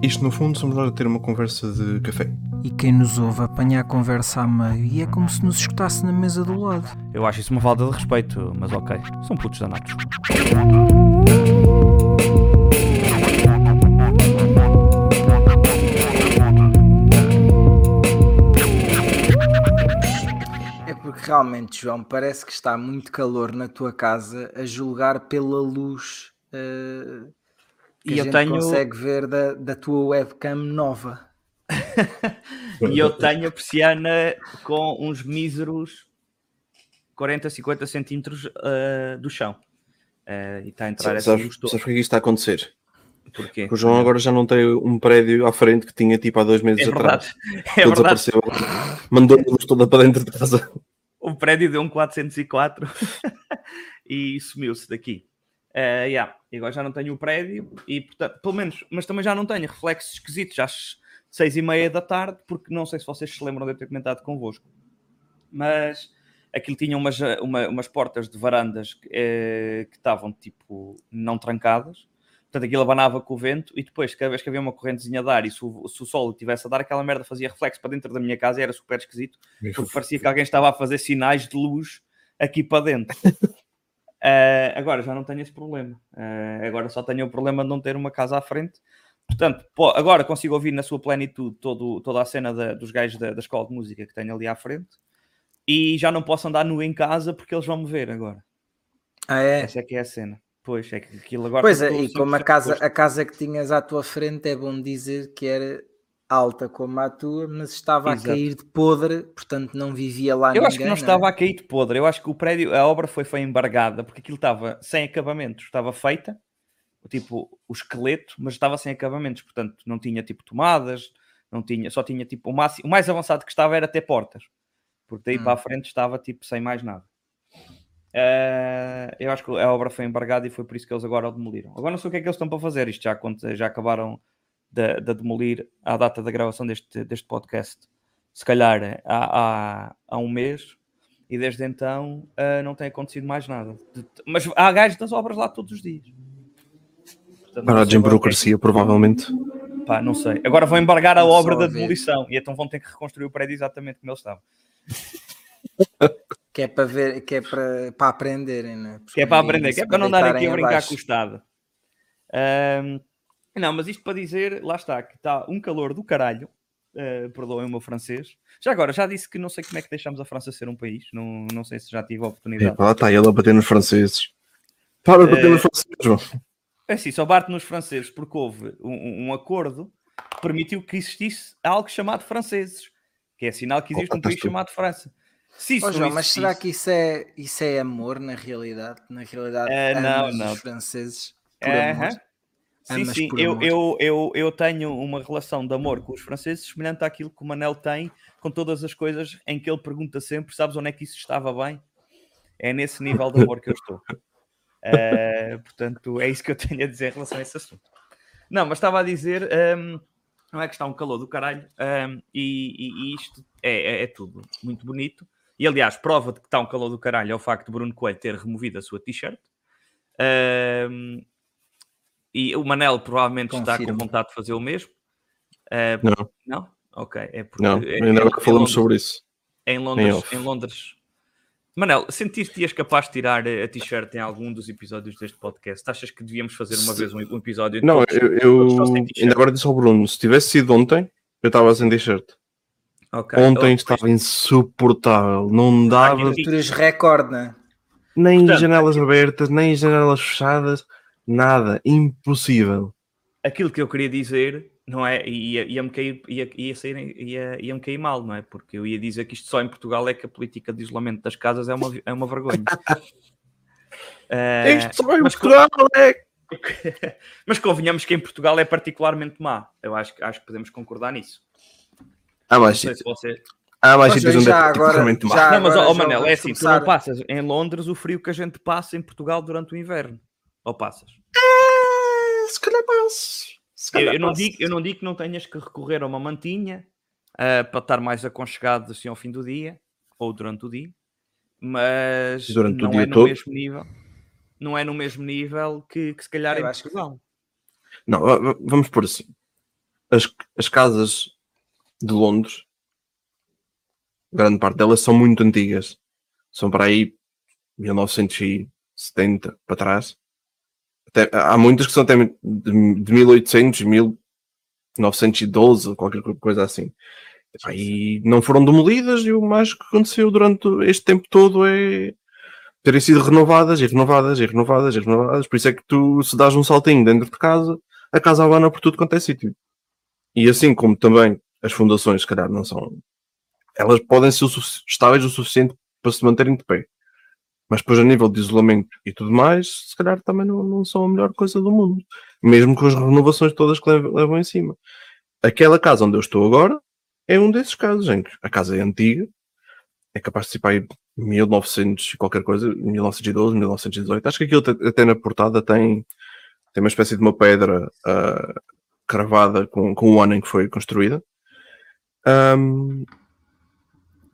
Isto, no fundo, somos nós a ter uma conversa de café. E quem nos ouve apanha a conversa a meio e é como se nos escutasse na mesa do lado. Eu acho isso uma falta de respeito, mas ok. São putos danados. É porque realmente, João, parece que está muito calor na tua casa a julgar pela luz eh, que E a eu gente tenho- consegue ver da, da tua webcam nova. E eu tenho a persiana com uns míseros 40, 50 centímetros ah, do chão. Ah, e está a entrar essa Sabes, toda. sabes porque é que isto está a acontecer? Porquê? Porque o João agora já não tem um prédio à frente que tinha tipo há dois meses É atrás. verdade. É Ele verdade. desapareceu. Mandou a luz toda para dentro de casa. O prédio deu um 404 e sumiu-se daqui. Ah, yeah. E agora já não tenho o prédio e, portanto, pelo menos, mas também já não tenho reflexos esquisitos às seis e meia da tarde, porque não sei se vocês se lembram de eu ter comentado convosco, mas aquilo tinha umas, eh, uma- umas portas de varandas que, eh, que estavam tipo não trancadas, portanto aquilo abanava com o vento e depois, cada vez que havia uma correntezinha de ar e se o, se o sol estivesse a dar, aquela merda fazia reflexo para dentro da minha casa e era super esquisito porque parecia que alguém estava a fazer sinais de luz aqui para dentro. Eh, agora já não tenho esse problema. Eh, agora só tenho o problema de não ter uma casa à frente. Portanto, pô, agora consigo ouvir na sua plenitude todo, toda a cena da- dos gajos da, da escola de música que tenho ali à frente. E já não posso andar nu em casa porque eles vão me ver agora. Ah, é? Essa é que é a cena. Pois, é que aquilo agora... Pois é, e como a 100% casa, a casa que tinhas à tua frente é bom dizer que era alta como a tua, mas estava Exato. a cair de podre, portanto não vivia lá Eu ninguém. acho que não é? estava a cair de podre. Eu acho que o prédio, a obra foi, foi embargada porque aquilo estava sem acabamentos. Estava feita, tipo o esqueleto, mas estava sem acabamentos. Portanto, não tinha tipo tomadas, não tinha, só tinha tipo o máximo. O mais avançado que estava era ter portas, porque daí Hum. para a frente estava tipo sem mais nada. Eh, eu acho que a obra foi embargada e foi por isso que eles agora o demoliram. Agora não sei o que é que eles estão para fazer. Isto já, já acabaram de, de demolir à data da gravação deste, deste podcast. Se calhar eh, há, há, há um mês e desde então ah, não tem acontecido mais nada. De- mas há gajos das obras lá todos os dias. Portanto, não Parados em que é burocracia, provavelmente. Pá, não sei. Agora vão embargar a Vamos obra da demolição e então vão ter que reconstruir o prédio exatamente como ele estava. Que é para ver, que é para, para aprenderem, né? Porque Que é para aprender, que é para não darem aqui a brincar abaixo. com o Estado. Ahm, não, mas isto para dizer, lá está, que está um calor do caralho. Uh, perdoem o meu francês. Já agora, já disse que não sei como é que deixamos a França ser um país. Não, não sei se já tive a oportunidade. pá, lá está ele a bater nos franceses. Para de bater Eh, nos franceses, João. É assim, só bate nos franceses porque houve um, um- acordo que permitiu que existisse algo chamado franceses, que é sinal que existe Opa, um país estás tu. chamado França. Se não João, mas será que isso é, isso é amor na realidade? Na realidade, Eh, não, não. os franceses por Aham. amor? Sim, Amas sim, eu, amor. eu, eu, eu tenho uma relação de amor com os franceses semelhante àquilo que o Manel tem com todas as coisas em que ele pergunta sempre: sabes onde é que isso estava bem? É nesse nível de amor que eu estou. Eh, portanto, é isso que eu tenho a dizer em relação a esse assunto. Não, mas estava a dizer: hum, não é que está um calor do caralho, hum, e, e- e isto é, é- é tudo muito bonito. E aliás, prova de que está um calor do caralho é o facto de Bruno Coelho ter removido a sua t-shirt. Hum, e o Manel provavelmente está com vontade de fazer o mesmo. Eh, Não, não? Ok. É porque não. é- Ainda é- falamos Londres- sobre isso. Em Londres, em Londres. Manel, sentiste-te capaz de tirar eh, a t-shirt em algum dos episódios deste podcast? Achas que devíamos fazer uma Se- vez um, episódio? Não, todos- eu, todos eu sem t-shirt? ainda agora disse ao Bruno: se tivesse sido ontem, eu estava sem t-shirt. Ok. Ontem Oh, estava insuportável. Não dava Temperaturas recorde, né? nem Portanto- janelas abertas, nem janelas fechadas, nada. Impossível. aquilo que eu queria dizer, não é? Ia- Ia-me cair, ia, ia sair, ia, ia-me cair mal, não é? Porque eu ia dizer que isto só em Portugal é que a política de isolamento das casas é uma, é uma vergonha. Eh, Isto só em mas Portugal é. mas convenhamos que em Portugal é particularmente má. Eu acho, que- acho que podemos concordar nisso. Há Não mais sei se sítios. você... Há mais Mas sítios onde já é agora- particularmente já- má. Não, mas, ó, já Manel, é assim, tu começar- não passas em Londres o frio que a gente passa em Portugal durante o inverno. Ou passas? É, Se calhar passo. Se Eu, calhar eu não passo. digo, eu não digo que não tenhas que recorrer a uma mantinha ah, para estar mais aconchegado assim ao fim do dia ou durante o dia, mas Durante o não dia é no todo? mesmo nível. Não é no mesmo nível que, que se calhar Eu em acho que- Portugal. Não, va- va- vamos por assim. as, as casas de Londres, grande parte delas são muito antigas. São para aí 1970 para trás. Até, há muitas que são até de, de 1800, 1912, qualquer coisa assim. E não foram demolidas e o mais que aconteceu durante este tempo todo é terem sido renovadas e renovadas e renovadas e renovadas. Por isso é que tu, se dás um saltinho dentro de casa, a casa abana por tudo quanto é sítio. E assim como também as fundações, se calhar, não são. Elas podem ser estáveis o suficiente para se manterem de pé. Mas depois, a nível de isolamento e tudo mais, se calhar também não, não são a melhor coisa do mundo. Mesmo com as renovações todas que levam, em cima. Aquela casa onde eu estou agora é um desses casos, a casa é antiga, é capaz de ser para aí 1900 e qualquer coisa, 1912, 1918. Acho que aquilo até na portada tem, tem uma espécie de uma pedra uh, cravada com, com o ano em que foi construída. Um,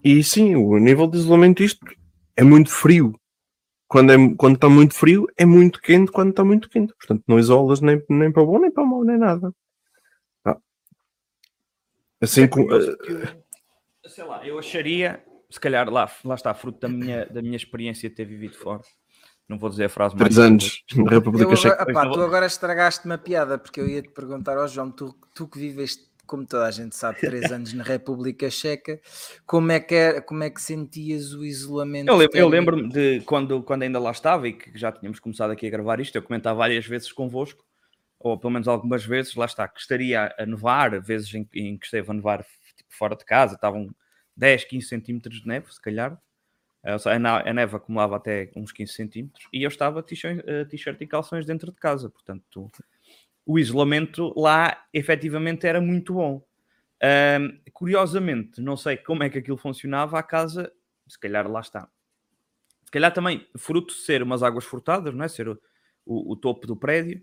e sim, o nível de isolamento isto é muito frio. Quando, é, quando está muito frio, é muito quente quando está muito quente. Portanto, não isolas nem, nem para o bom, nem para o mau, nem nada. Ah. Assim é como. Sei lá, eu acharia, se calhar lá, lá está, fruto da minha, da minha experiência de ter vivido fora. Não vou dizer a frase mais. Três anos na República Checa. tu agora estragaste uma piada, porque eu ia te perguntar ao João, tu, tu que viveste como toda a gente sabe, três anos na República Checa, como é que, é, como é que sentias o isolamento? Eu, eu lembro-me de quando, quando ainda lá estava e que já tínhamos começado aqui a gravar isto, eu comentava várias vezes convosco, ou pelo menos algumas vezes, lá está, que estaria a nevar, vezes em, em que esteve a nevar tipo, fora de casa, estavam 10, 15 centímetros de neve, se calhar. A neve acumulava até uns 15 centímetros e eu estava eh, t-shirt e calções dentro de casa, portanto o isolamento lá efetivamente era muito bom. Um, curiosamente, não sei como é que aquilo funcionava, a casa, se calhar lá está. Se calhar também, fruto de ser umas águas furtadas, não é? ser o, o, o topo do prédio,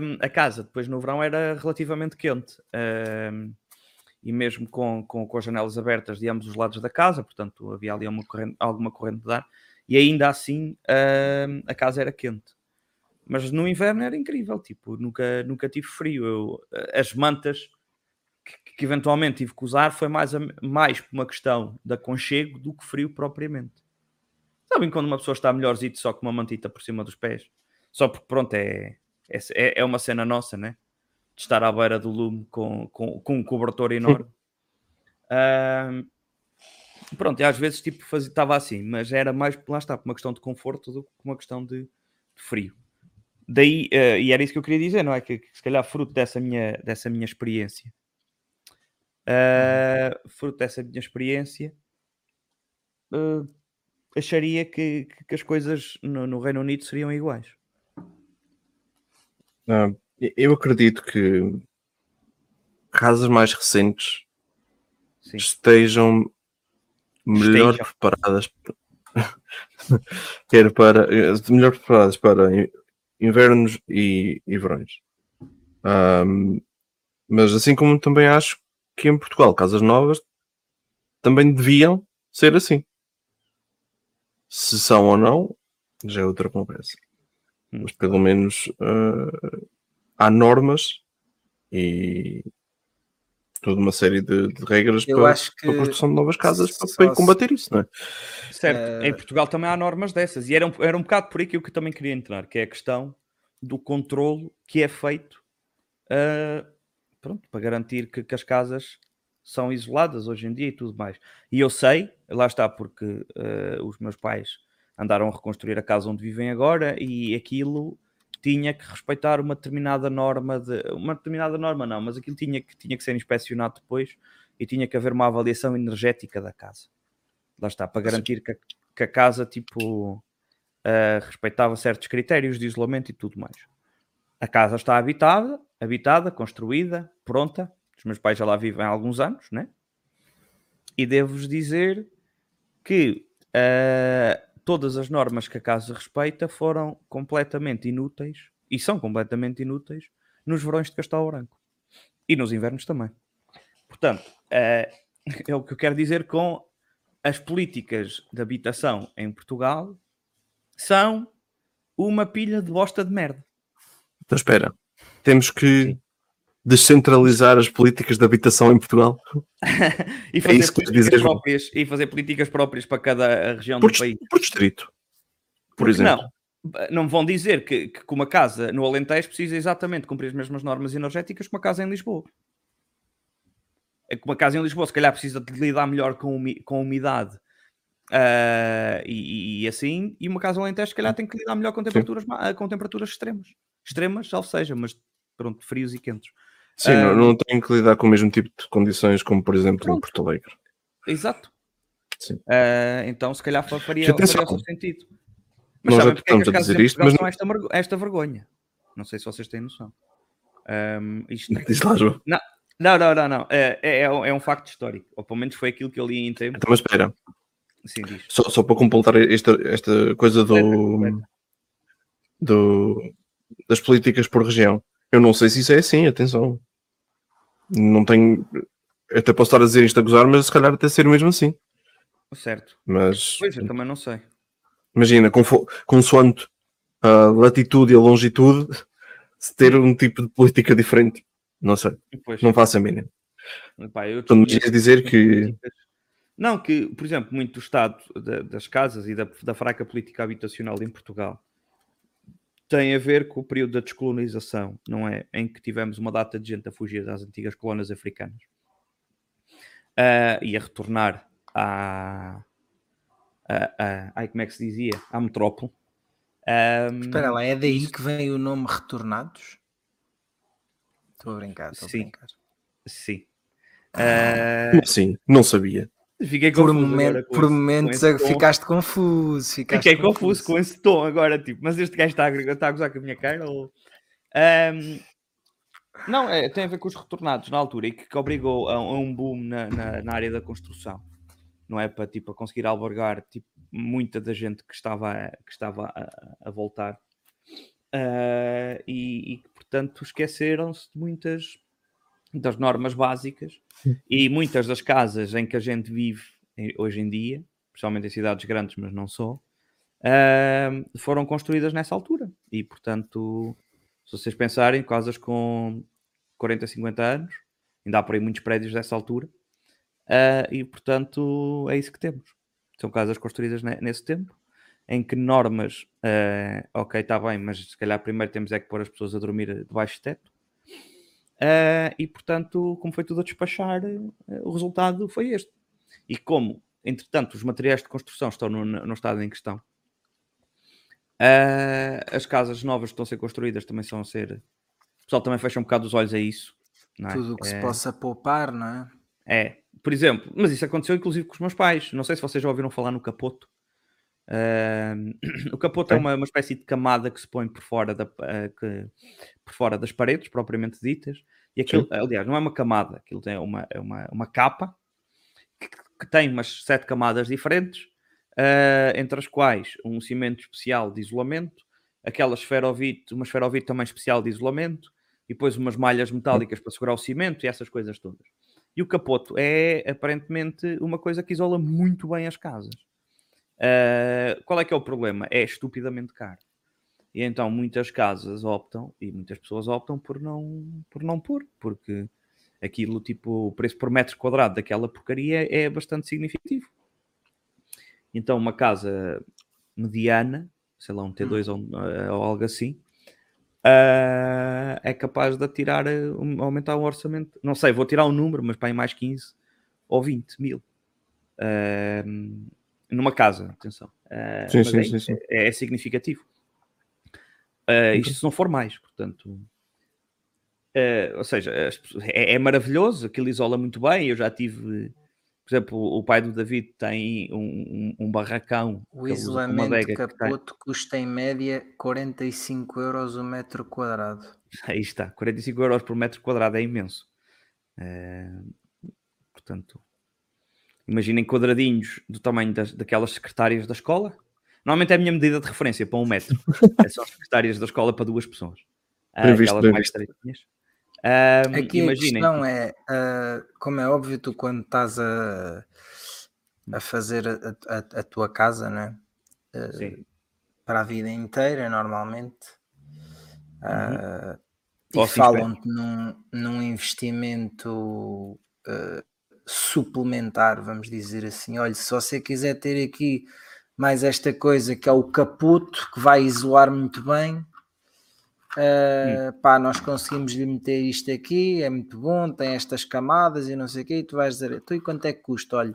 um, a casa depois no verão era relativamente quente. Um, e mesmo com, com, com, as janelas abertas de ambos os lados da casa, portanto havia ali uma corrente, alguma corrente de ar, e ainda assim a casa era quente. Mas no inverno era incrível, tipo, nunca, nunca tive frio. Eu, as mantas que, que, eventualmente tive que usar foi mais, a, mais por uma questão de aconchego do que frio propriamente. Sabem quando uma pessoa está melhorzito só com uma mantita por cima dos pés? Só porque, pronto, é, é, é uma cena nossa, né? De estar à beira do lume com, com, com um cobertor enorme. uh, pronto, e às vezes tipo, estava assim, mas era mais, lá está, por uma questão de conforto do que uma questão de, de frio daí, uh, e era isso que eu queria dizer, não é? Que, que se calhar fruto dessa minha, dessa minha experiência, uh, fruto dessa minha experiência, uh, acharia que, que, que, as coisas no, no, Reino Unido seriam iguais. Ah, eu acredito que casas mais recentes Sim. estejam melhor preparadas quer para melhor preparadas para invernos e, e verões. Um, mas assim como também acho que em Portugal, casas novas também deviam ser assim. Se são ou não, já é outra conversa. Hum. Mas pelo menos uh, há normas e toda uma série de, de regras para, para, a construção de novas casas para, para combater isso, não é? Certo, uh... em Portugal também há normas dessas e era um, era um bocado por aí que eu também queria entrar, que é a questão do controlo que é feito uh, pronto, para garantir que, que, as casas são isoladas hoje em dia e tudo mais. E eu sei, lá está, porque uh, os meus pais andaram a reconstruir a casa onde vivem agora e aquilo tinha que respeitar uma determinada norma de uma determinada norma não, mas aquilo tinha que tinha que ser inspecionado depois e tinha que haver uma avaliação energética da casa. Lá está, para garantir que a, que a casa tipo uh, respeitava certos critérios de isolamento e tudo mais. A casa está habitada, habitada, construída, pronta. Os meus pais já lá vivem há alguns anos, né? E devo-vos dizer que uh, todas as normas que a casa respeita foram completamente inúteis e são completamente inúteis nos verões de Castelo Branco e nos invernos também. Portanto, uh, é o que eu quero dizer com as políticas de habitação em Portugal são uma pilha de bosta de merda. Então espera, temos que Sim. Descentralizar as políticas de habitação em Portugal. e, fazer É isso que João. próprias, e fazer políticas próprias para cada região Por, do país. por distrito, por Porque exemplo. Não, não me vão dizer que, que uma casa no Alentejo precisa exatamente cumprir as mesmas normas energéticas que uma casa em Lisboa. É que uma casa em Lisboa, se calhar, precisa de lidar melhor com, com umidade ah, e, e assim, e uma casa em Alentejo, se calhar, tem que lidar melhor com temperaturas, com temperaturas extremas. Extremas, salvo seja, mas pronto, frios e quentes. Sim, não, Ah, não tem que lidar com o mesmo tipo de condições como, por exemplo, em Pronto. Porto Alegre. Exato. Ah, então, se calhar, fa- faria, faria o sentido. Mas Nós sabem já porque é que as a casas em isto, mas são esta, esta vergonha? Não sei se vocês têm noção. Ahm, isto, Diz lá, João. Não, não, não, não. É, é, é um- é um facto histórico. Ou pelo menos foi aquilo que eu li em tempo. Então, mas espera, Sim, diz. só, só para completar esta, esta coisa do, do, das políticas por região. Eu não sei se isso é assim, atenção. Não tenho. eu Até posso estar a dizer isto a gozar, mas se calhar até ser mesmo assim. Certo. Mas Pois, eu também não sei. imagina, consoante a latitude e a longitude, se ter um tipo de política diferente. Não sei, Pois, não faço a mínima. pá, eu desconheço ias dizer que-. Não, que, por exemplo, muito do estado da- das casas e da, da fraca política habitacional em Portugal tem a ver com o período da descolonização, não é? Em que tivemos uma data de gente a fugir das antigas colónias africanas Ah, e a retornar à, à- à- ai, como é que se dizia? À metrópole. Ahm, Espera lá, é daí que vem o nome Retornados? Estou a brincar, estou a Sim. brincar. Sim. Ah, Como assim? Não sabia. Fiquei Por, confuso com por esse- com momentos esse tom. ficaste confuso. Ficaste Fiquei confuso com esse tom agora, tipo, mas este gajo está a, está a gozar com a minha cara? Ou... Ahm, não, é, tem a ver com os retornados na altura e que, que obrigou a, a um boom na, na, na área da construção. Não é para tipo, a conseguir albergar tipo, muita da gente que estava, a- que estava a, a voltar. Ah, e, e que, portanto, esqueceram-se de muitas das normas básicas e muitas das casas em que a gente vive hoje em dia, principalmente em cidades grandes, mas não só, ahm, foram construídas nessa altura. E, portanto, se vocês pensarem, casas com 40, 50 anos, ainda há por aí muitos prédios dessa altura, ah, e, portanto, é isso que temos. São casas construídas ne- nesse tempo, em que normas, ah, ok, está bem, mas se calhar primeiro temos é que pôr as pessoas a dormir debaixo de teto. Ah, e, portanto, como foi tudo a despachar, ah, o resultado foi este. E como, entretanto, os materiais de construção estão no, no estado em questão, ah, as casas novas que estão a ser construídas também são a ser. O pessoal também fecha um bocado os olhos a isso. é? Tudo o que É, se possa poupar, não é? é, por exemplo, mas isso aconteceu inclusive com os meus pais. Não sei se vocês já ouviram falar no capoto. Ah, o capoto é Ok. uma, uma espécie de camada que se põe por fora, da, ah, que- por fora das paredes, propriamente ditas. E aquilo, aliás, não é uma camada, aquilo tem uma, é uma, uma capa que, que tem umas sete camadas diferentes, ah, entre as quais um cimento especial de isolamento, aquela esferovite, uma esferovite também especial de isolamento, e depois umas malhas metálicas para segurar o cimento e essas coisas todas. E o capoto é aparentemente uma coisa que isola muito bem as casas. Ah, qual é que é o problema? É estupidamente caro. E então muitas casas optam, e muitas pessoas optam por não, por não pôr, porque aquilo, tipo, o preço por metro quadrado daquela porcaria é bastante significativo. Então uma casa mediana, sei lá, um T2 ou, um, ou algo assim, ah, é capaz de tirar, aumentar o orçamento. Não sei, vou tirar um número, mas para mais 15 ou 20 mil. Ah, numa casa, atenção. Ah, Sim, mas sim, é, sim, sim. é- é significativo. Ah, isto se não for mais, portanto. ah, ou seja, é, é maravilhoso, aquilo isola muito bem. Eu já tive, por exemplo, o pai do David tem um, um- um barracão. O isolamento capoto custa em média 45 euros o metro quadrado. Aí está, 45 euros por metro quadrado é imenso. Eh, portanto, imaginem quadradinhos do tamanho das, daquelas secretárias da escola. Normalmente é a minha medida de referência para um metro. É são as secretárias da escola para duas pessoas. Ah, Bem visto, aquelas mais estreitinhas. Aqui a imaginem. questão é, ah, como é óbvio, tu quando estás a, a fazer a, a- a tua casa, né? Sim. para a vida inteira, normalmente, ah, E falam-te num, num investimento uh, suplementar, vamos dizer assim. Olha, se você quiser ter aqui mais esta coisa que é o caputo, que vai isolar muito bem, Uh, pá, nós conseguimos lhe meter isto aqui, é muito bom, tem estas camadas e não sei o quê, e tu vais dizer, tu e quanto é que custa? Olha,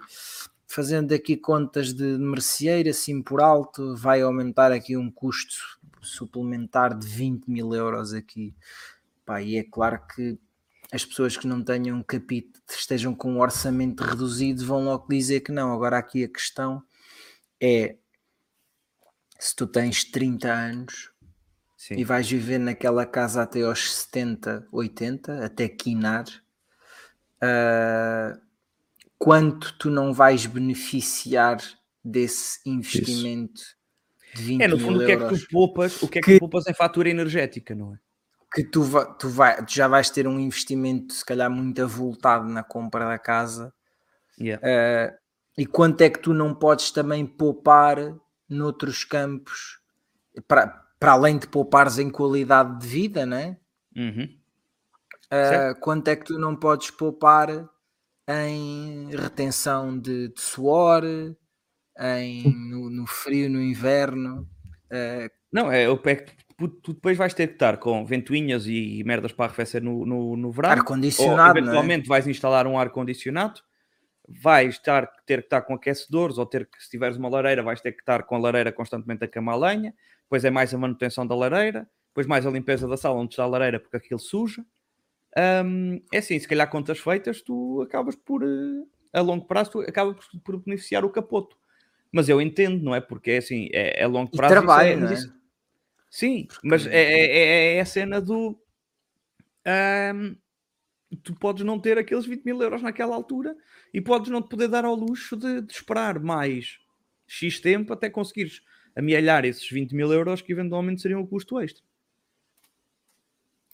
fazendo aqui contas de merceeiro, assim por alto, vai aumentar aqui um custo suplementar de 20 mil euros aqui. Pá, e é claro que as pessoas que não tenham capítulo, estejam com um orçamento reduzido, vão logo dizer que não. Agora aqui a questão é se tu tens 30 anos Sim. e vais viver naquela casa até aos 70, 80, até quinar, uh, quanto tu não vais beneficiar desse investimento Isso. de 20 É, no fundo, o que é que tu poupas, o que é que, que tu poupas é fatura energética, não é? Que tu, va, tu, vai, tu já vais ter um investimento, se calhar, muito avultado na compra da casa. Yeah. Uh, e quanto é que tu não podes também poupar noutros campos para, para além de poupares em qualidade de vida, né? Uhum. Uh, quanto é que tu não podes poupar em retenção de, de suor, em, no, no, frio, no inverno? Uh, não, é o pé tu, depois vais ter que estar com ventoinhas e merdas para arrefecer no, no, no verão. Ar-condicionado. É? Eventualmente é? vais instalar um ar-condicionado. Vais estar, ter que estar com aquecedores, ou ter que, se tiveres uma lareira, vais ter que estar com a lareira constantemente a queimar lenha depois é mais a manutenção da lareira, depois mais a limpeza da sala onde está a lareira porque aquilo suja. Um, é assim, se calhar contas feitas, tu acabas por, eh, a longo prazo, tu acabas por, por, beneficiar o capoto. Mas eu entendo, não é? Porque é assim, é, é longo prazo. E trabalho, é, não é? Sim, mas é, é, é, é, a cena do. Um, tu podes não ter aqueles 20 mil euros naquela altura e podes não te poder dar ao luxo de, de esperar mais X tempo até conseguires amealhar esses 20 mil euros que eventualmente seriam o custo extra.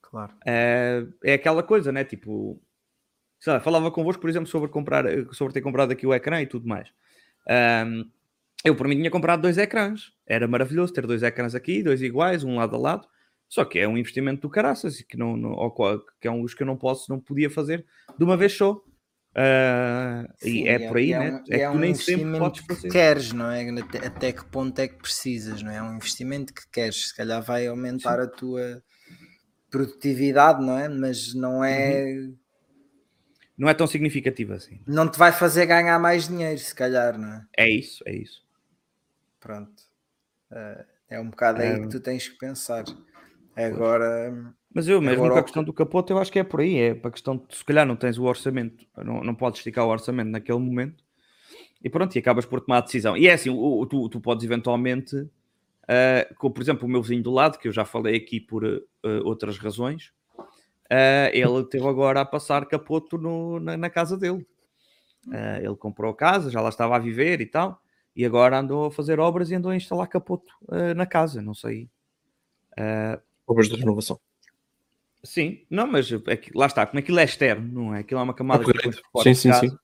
Claro. É, é aquela coisa, né? Tipo, sei lá, falava convosco, por exemplo, sobre, comprar, sobre ter comprado aqui o ecrã e tudo mais. Um, eu, por mim, tinha comprado dois ecrãs. Era maravilhoso ter dois ecrãs aqui, dois iguais, um lado a lado. Só que é um investimento do caraças, que, não, não, que é um luxo que eu não posso, não podia fazer de uma vez só. Uh, Sim, e é, é por aí, é né? Um, é, é que tu nem sempre podes fazer. Que queres, não é? Até, até, que ponto é que precisas, não é? É um investimento que queres, se calhar vai aumentar Sim. a tua produtividade, não é? Mas não é. Uhum. Não é tão significativo assim. Não te vai fazer ganhar mais dinheiro, se calhar, não é? É isso, é isso. Pronto. Uh, é um bocado aí que tu tens que pensar. Agora. Mas eu mesmo Agora, com a questão do capote, eu acho que é por aí. É para a questão de se calhar não tens o orçamento, não, não podes esticar o orçamento naquele momento e pronto, e acabas por tomar a decisão. E é assim, o, tu, tu podes eventualmente, uh, como por exemplo o meu vizinho do lado, que eu já falei aqui por uh, outras razões, uh, ele teve agora a passar capoto no, na, na, casa dele. ele comprou a casa, já lá estava a viver e tal, e agora andou a fazer obras e andou a instalar capoto na casa, não sei. obras de renovação. Sim, não, mas é que, lá está, como aquilo é externo, não é? Aquilo é uma camada que tu sim, sim, sim.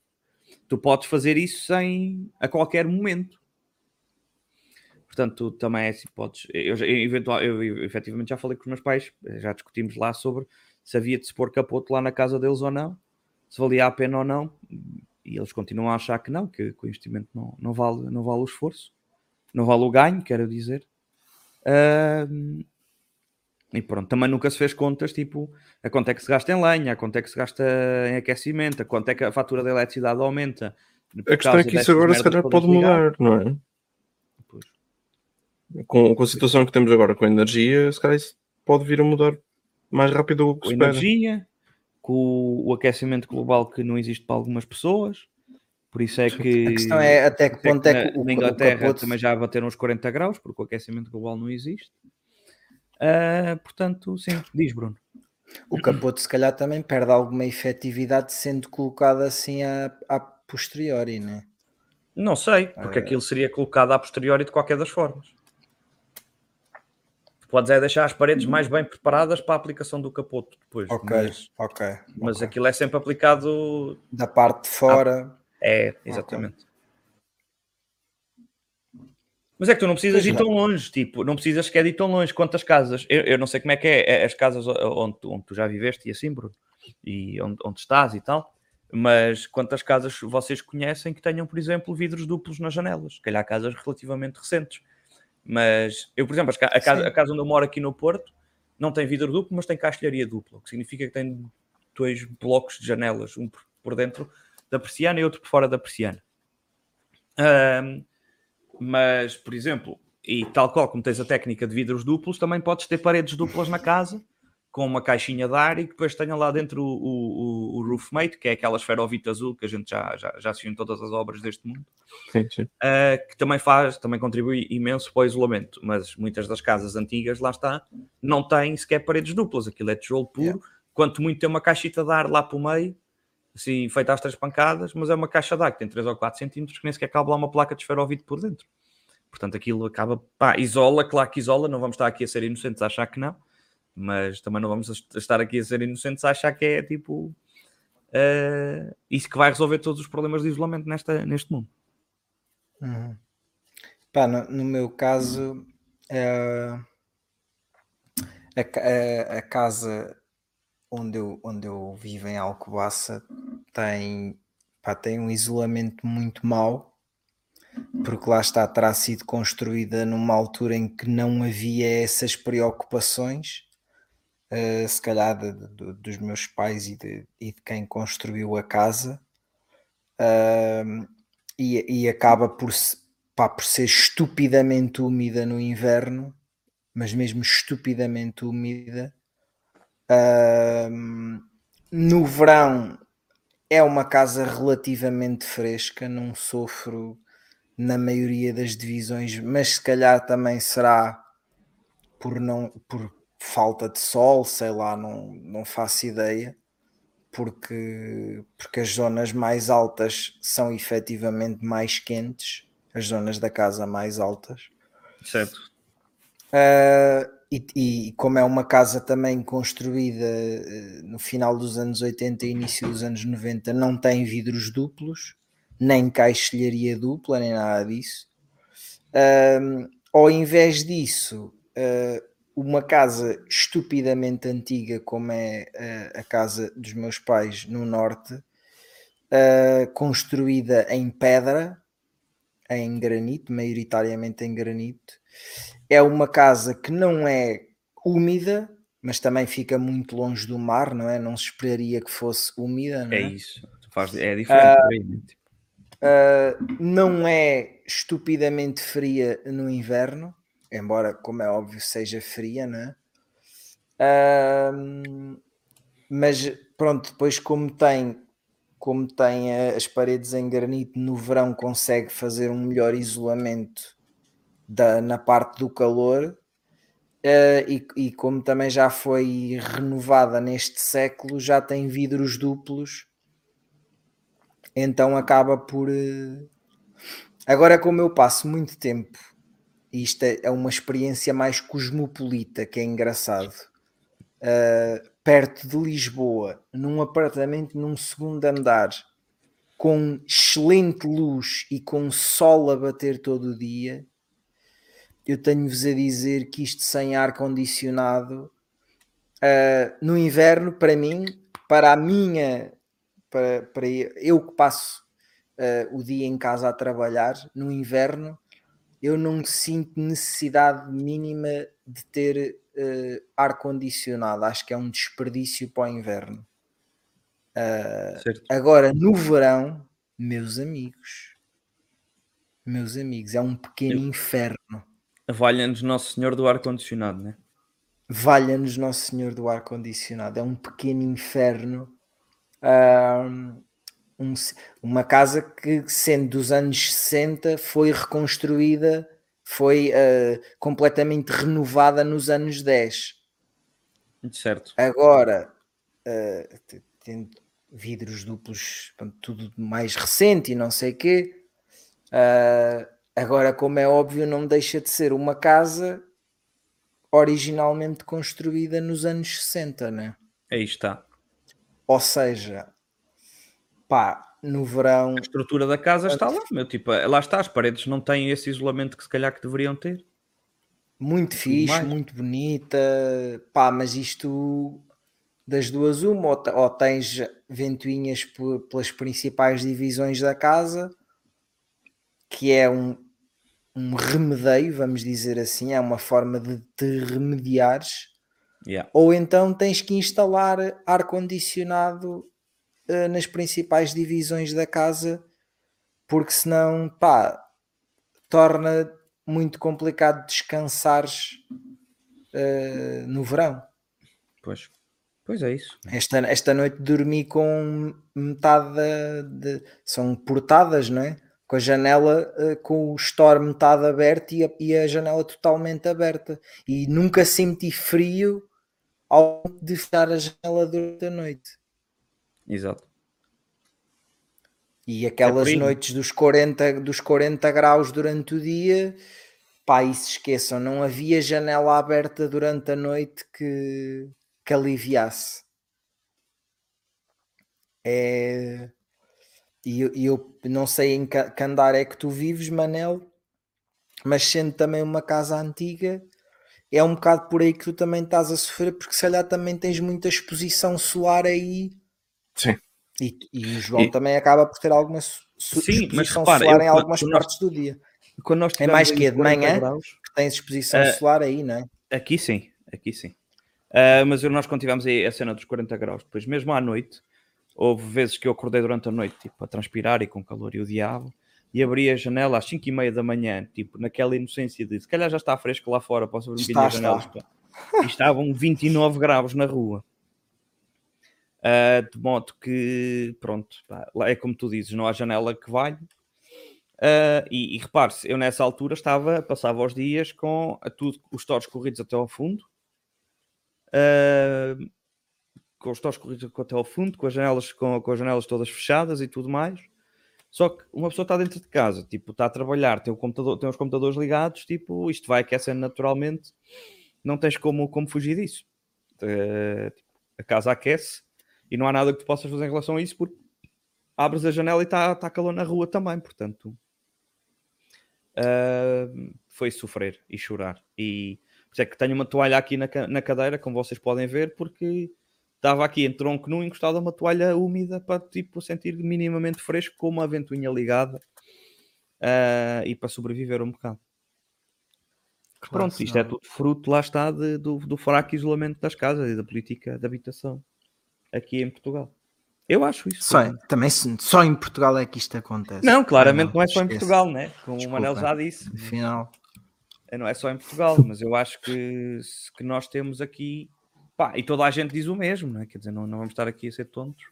Tu podes fazer isso sem, a qualquer momento. Portanto, tu também é assim, podes. Eu, eu, eventual, eu, eu efetivamente já falei com os meus pais, já discutimos lá sobre se havia de se pôr capoto lá na casa deles ou não, se valia a pena ou não, e eles continuam a achar que não, que, que o investimento não, não, vale, não vale o esforço, não vale o ganho, quero dizer. Uh, e pronto, também nunca se fez contas, tipo, a quanto é que se gasta em lenha, a quanto é que se gasta em aquecimento, a quanto é que a fatura da eletricidade aumenta. A questão é que isso agora se calhar pode mudar, não é? Com, com a situação que temos agora com a energia, se calhar isso pode vir a mudar mais rápido do que se espera. energia, com o aquecimento global que não existe para algumas pessoas, por isso é que. A questão é até que ponto é que, na, na Inglaterra também já bateram uns 40 graus, porque o aquecimento global não existe. Uh, portanto, sim, diz Bruno. O capote se calhar também perde alguma efetividade sendo colocado assim a, a posteriori, né? Não sei, porque uh... aquilo seria colocado a posteriori de qualquer das formas. Podes é deixar as paredes mais bem preparadas para a aplicação do capote depois. Ok, mas, ok. Mas okay. aquilo é sempre aplicado da parte de fora. Ah, é, exatamente. Mas é que tu não precisas ir tão longe, tipo, não precisas sequer ir tão longe. Quantas casas? Eu, eu não sei como é que é, é as casas onde, onde tu já viveste e assim, Bruno, e onde, onde estás e tal, mas quantas casas vocês conhecem que tenham, por exemplo, vidros duplos nas janelas? Calhar casas relativamente recentes. Mas eu, por exemplo, a casa, a casa onde eu moro aqui no Porto não tem vidro duplo, mas tem castelharia dupla, o que significa que tem dois blocos de janelas, um por dentro da persiana e outro por fora da persiana. Um, mas, por exemplo, e tal qual como tens a técnica de vidros duplos, também podes ter paredes duplas na casa com uma caixinha de ar e que depois tenha lá dentro o, o, o roofmate, que é aquela esferovite azul que a gente já, já, já assistiu em todas as obras deste mundo, sim, sim. Uh, que também faz, também contribui imenso para o isolamento, mas muitas das casas antigas, lá está, não têm sequer paredes duplas, aquilo é tijolo puro, yeah. quanto muito tem uma caixita de ar lá para o meio, assim, feita às três pancadas, mas é uma caixa de ar que tem 3 ou 4 centímetros, que nem sequer cabe lá uma placa de esferovite por dentro. Portanto, aquilo acaba, pá, isola, claro que isola, não vamos estar aqui a ser inocentes a achar que não, mas também não vamos estar aqui a ser inocentes a achar que é tipo uh, isso que vai resolver todos os problemas de isolamento nesta, neste mundo. Uhum. Pá, no, no, meu caso, uh, a, a, a, casa onde eu, onde eu vivo em Alcobaça tem, pá, tem um isolamento muito mau porque lá está, terá sido construída numa altura em que não havia essas preocupações uh, se calhar de, de, dos meus pais e de, e de, quem construiu a casa, uh, e, e, acaba por, pá, por ser estupidamente úmida no inverno, mas mesmo estupidamente úmida. Uh, no verão é uma casa relativamente fresca, não sofro na maioria das divisões, mas se calhar também será por não por falta de sol, sei lá, não, não faço ideia, porque, porque as zonas mais altas são efetivamente mais quentes, as zonas da casa mais altas. Certo. Uh, e, e, como é uma casa também construída uh, no final dos anos 80 e início dos anos 90, não tem vidros duplos, nem caixilharia dupla, nem nada disso. Uh, ao invés disso, uma casa estupidamente antiga, como é a, a casa dos meus pais no norte, uh, construída em pedra, em granito, maioritariamente em granito. É uma casa que não é úmida, mas também fica muito longe do mar, não é? Não se esperaria que fosse úmida, não é? É isso, faz, é diferente. Uh, uh, não é estupidamente fria no inverno, embora, como é óbvio, seja fria, né? Mas pronto, depois como tem como tem as paredes em granito no verão consegue fazer um melhor isolamento da, na parte do calor uh, e, e, como também já foi renovada neste século já tem vidros duplos então acaba por uh... agora como eu passo muito tempo isto é, é uma experiência mais cosmopolita, que é engraçado. Uh, perto de Lisboa, num apartamento num segundo andar, com excelente luz e com sol a bater todo o dia, eu tenho-vos a dizer que isto sem ar-condicionado, uh, no inverno, para mim, para a minha, para, para eu que passo uh, o dia em casa a trabalhar, no inverno, eu não sinto necessidade mínima de ter uh, ar condicionado. Acho que é um desperdício para o inverno. Uh, agora, no verão, meus amigos, meus amigos, é um pequeno Eu... inferno. Valha-nos Nosso Senhor do ar condicionado, né? Valha-nos Nosso Senhor do ar condicionado. É um pequeno inferno. Uh, um, uma casa que, sendo dos anos 60, foi reconstruída, foi uh, completamente renovada nos anos 10. Certo. Agora, uh, tendo vidros duplos, tudo mais recente e não sei o quê. Uh, agora, como é óbvio, não deixa de ser uma casa originalmente construída nos anos 60, né? Aí está. Ou seja, pá, no verão. A estrutura da casa está lá, meu. Tipo, lá está, as paredes não têm esse isolamento que se calhar que deveriam ter. Muito fixe, mais. muito bonita. Pá, mas isto das duas, uma, ou, ou tens ventoinhas pe- pelas principais divisões da casa, que é um, um remedeio, vamos dizer assim, é uma forma de te remediares, Yeah. ou então tens que instalar ar-condicionado eh, nas principais divisões da casa, porque senão, pá, torna muito complicado descansares eh, no verão. Pois. Pois é isso. Esta, esta noite dormi com metade de, são portadas, não é? Com a janela, eh, com o store metade aberto e a, e a janela totalmente aberta. E nunca senti frio ao de fechar a janela durante a noite. Exato. E aquelas aí. noites dos 40, dos 40 graus durante o dia, pá, e se esqueçam, não havia janela aberta durante a noite que, que aliviasse. É... E eu, eu não sei em que, que andar é que tu vives, Manel, mas sendo também uma casa antiga, é um bocado por aí que tu também estás a sofrer, porque se calhar também tens muita exposição solar aí. Sim. E, e o João E- também acaba por ter alguma exposição repara, solar eu em algumas nós- partes do dia. Quando nós É mais que aí de 40 manhã? graus- Que tens exposição Eh, solar aí, não é? Aqui sim, aqui sim. Ah, mas nós quando tivemos aí a cena dos 40 graus, depois mesmo à noite, houve vezes que eu acordei durante a noite, tipo, a transpirar e com calor e o diabo, e abri a janela às 5 e meia da manhã, tipo, naquela inocência de se calhar já está fresco lá fora, posso abrir um bocadinho a janela. E estavam 29 graus na rua. Ah, de modo que, pronto, pá, é como tu dizes, não há janela que valha. Ah, e, e repare-se, eu nessa altura estava, passava os dias com tudo, os stores corridos até ao fundo, ah, com os stores corridos até ao fundo, com as janelas, com, com as janelas todas fechadas e tudo mais. Só que uma pessoa está dentro de casa, tipo, está a trabalhar, tem, o computador, tem os computadores ligados, tipo, isto vai aquecendo naturalmente, não tens como, como fugir disso. Eh, a casa aquece e não há nada que tu possas fazer em relação a isso, porque abres a janela e está tá calor na rua também, portanto. eh, foi sofrer e chorar. E por isso é que tenho uma toalha aqui na, na cadeira, como vocês podem ver, porque estava aqui em tronco nu encostado a uma toalha úmida para tipo, sentir minimamente fresco com uma ventoinha ligada eh, e para sobreviver um bocado. Claro, Pronto, isto é senão- tudo fruto, lá está, de- do, do fraco isolamento das casas e da política de habitação aqui em Portugal. Eu acho isso. Só, também só em Portugal é que isto acontece. Não, claramente Ah, não, é só em. Portugal, né? Como Desculpa. o Manel já disse. Afinal, Não é só em Portugal, mas eu acho que, que nós temos aqui. Pá, e toda a gente diz o mesmo, não é? Quer dizer, não, não vamos estar aqui a ser tontos.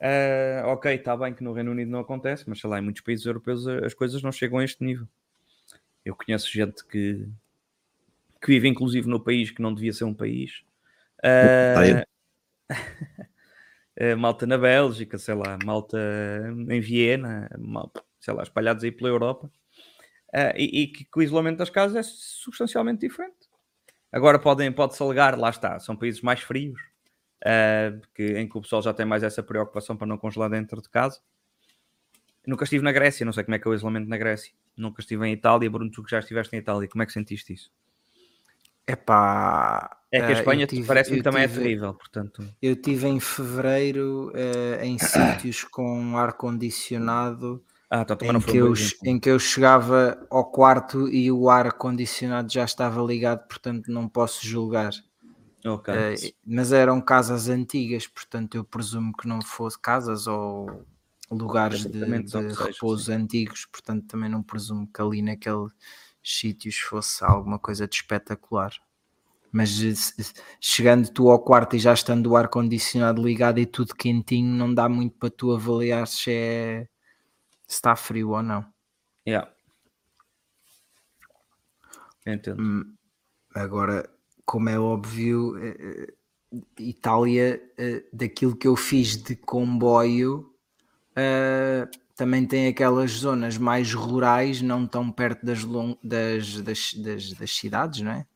Ah, ok, está bem que no Reino Unido não acontece, mas sei lá, em muitos países europeus as coisas não chegam a este nível. Eu conheço gente que, que vive inclusive no país que não devia ser um país. Eh, malta na Bélgica, sei lá, malta em Viena, mal- sei lá, espalhados aí pela Europa, Ah, e, e que, o isolamento das casas é substancialmente diferente. Agora podem, pode-se alegar, lá está, são países mais frios, ah, que, em que o pessoal já tem mais essa preocupação para não congelar dentro de casa. Nunca estive na Grécia, não sei como é que é o isolamento na Grécia. Nunca estive em Itália, Bruno, tu que já estiveste em Itália, como é que sentiste isso? é pá. É que a Espanha tive- parece-me também é tive- terrível, portanto. Eu estive em fevereiro eh, em sítios com ar-condicionado Ah, então também em, que eu, em que eu chegava ao quarto e o ar-condicionado já estava ligado, portanto não posso julgar. Ok. Eh, mas eram casas antigas, portanto eu presumo que não fosse casas ou lugares de, de seja, repouso antigos, portanto também não presumo que ali naqueles sítios fosse alguma coisa de espetacular. Mas eh, chegando tu ao quarto e já estando o ar-condicionado ligado e tudo quentinho, não dá muito para tu avaliar se é se está frio ou não. Yeah. Entendo. Hum, Agora, como é óbvio, eh, eh, Itália, daquilo que eu fiz de comboio, também tem aquelas zonas mais rurais, não tão perto das, das, das, das, das cidades, não é?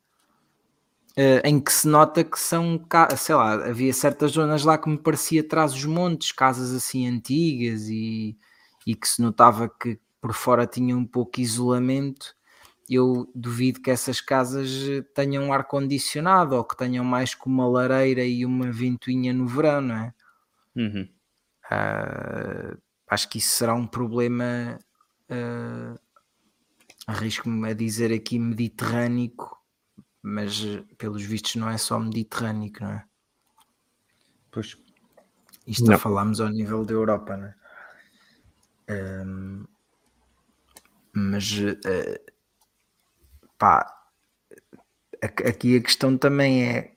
Uh, em que se nota que são, sei lá, havia certas zonas lá que me parecia atrás dos montes, casas assim antigas e, e que se notava que por fora tinha um pouco isolamento. Eu duvido que essas casas tenham ar condicionado ou que tenham mais que uma lareira e uma ventoinha no verão, não é? Uhum. Uh, acho que isso será um problema. Uh, Arrisco-me a dizer aqui mediterrâneo, mas pelos vistos não é só mediterrâneo, não é? Pois. Isto não. falámos ao nível da Europa, não é? Um, mas uh, pá, aqui a questão também é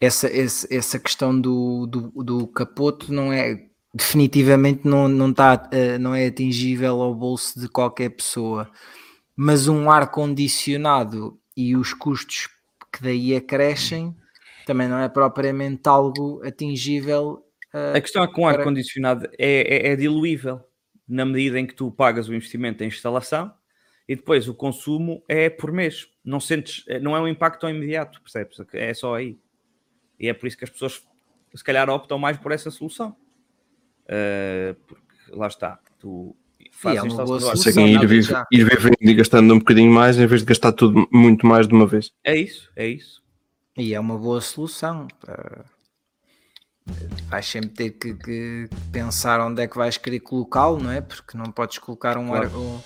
essa, essa, essa questão do, do, do capoto não é definitivamente não, não, tá, uh, não é atingível ao bolso de qualquer pessoa, mas um ar condicionado e os custos que daí acrescem também não é propriamente algo atingível. Uh, a questão é que um para... ar condicionado é, é, é diluível na medida em que tu pagas o investimento em instalação e depois o consumo é por mês. Não sentes, não é um impacto tão imediato, percebes? É só aí. E é por isso que as pessoas se calhar optam mais por essa solução. Uh, porque lá está, tu fazes é conseguem ir, vir, ir vivendo e gastando um bocadinho mais em vez de gastar tudo muito mais de uma vez. É isso, é isso. E é uma boa solução. Para... Vais sempre ter que, que, pensar onde é que vais querer colocá-lo, não é? Porque não podes colocar um claro. ar, um,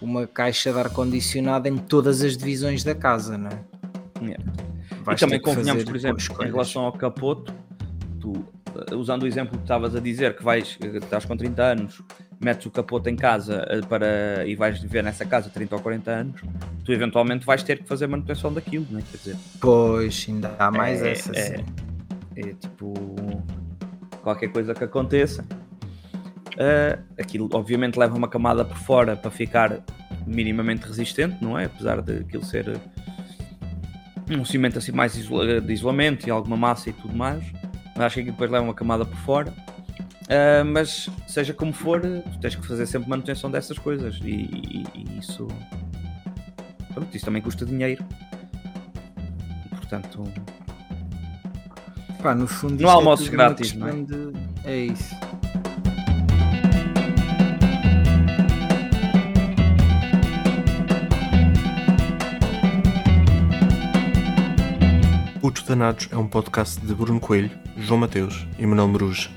uma caixa de ar-condicionado em todas as divisões da casa, não é? Yeah. E também convenhamos, por exemplo, em relação ao capoto, tu usando o exemplo que estavas a dizer, que vais, estás com 30 anos, metes o capote em casa eh, para, e vais viver nessa casa 30 ou 40 anos, tu eventualmente vais ter que fazer manutenção daquilo, não é? Quer dizer, pois, ainda há mais é, essa. É, é, tipo, qualquer coisa que aconteça, uh, aquilo obviamente leva uma camada por fora para ficar minimamente resistente, não é? Apesar de aquilo ser um cimento assim mais de isolamento e alguma massa e tudo mais acho que depois leva uma camada por fora. Uh, mas seja como for, tens que fazer sempre manutenção dessas coisas e, e, e isso, pronto, isso também custa dinheiro. Portanto, Pá, no fundo, não há almoços é grátis, não é? De... É isso. Putos Danados é um podcast de Bruno Coelho, João Mateus e Manuel Meruge.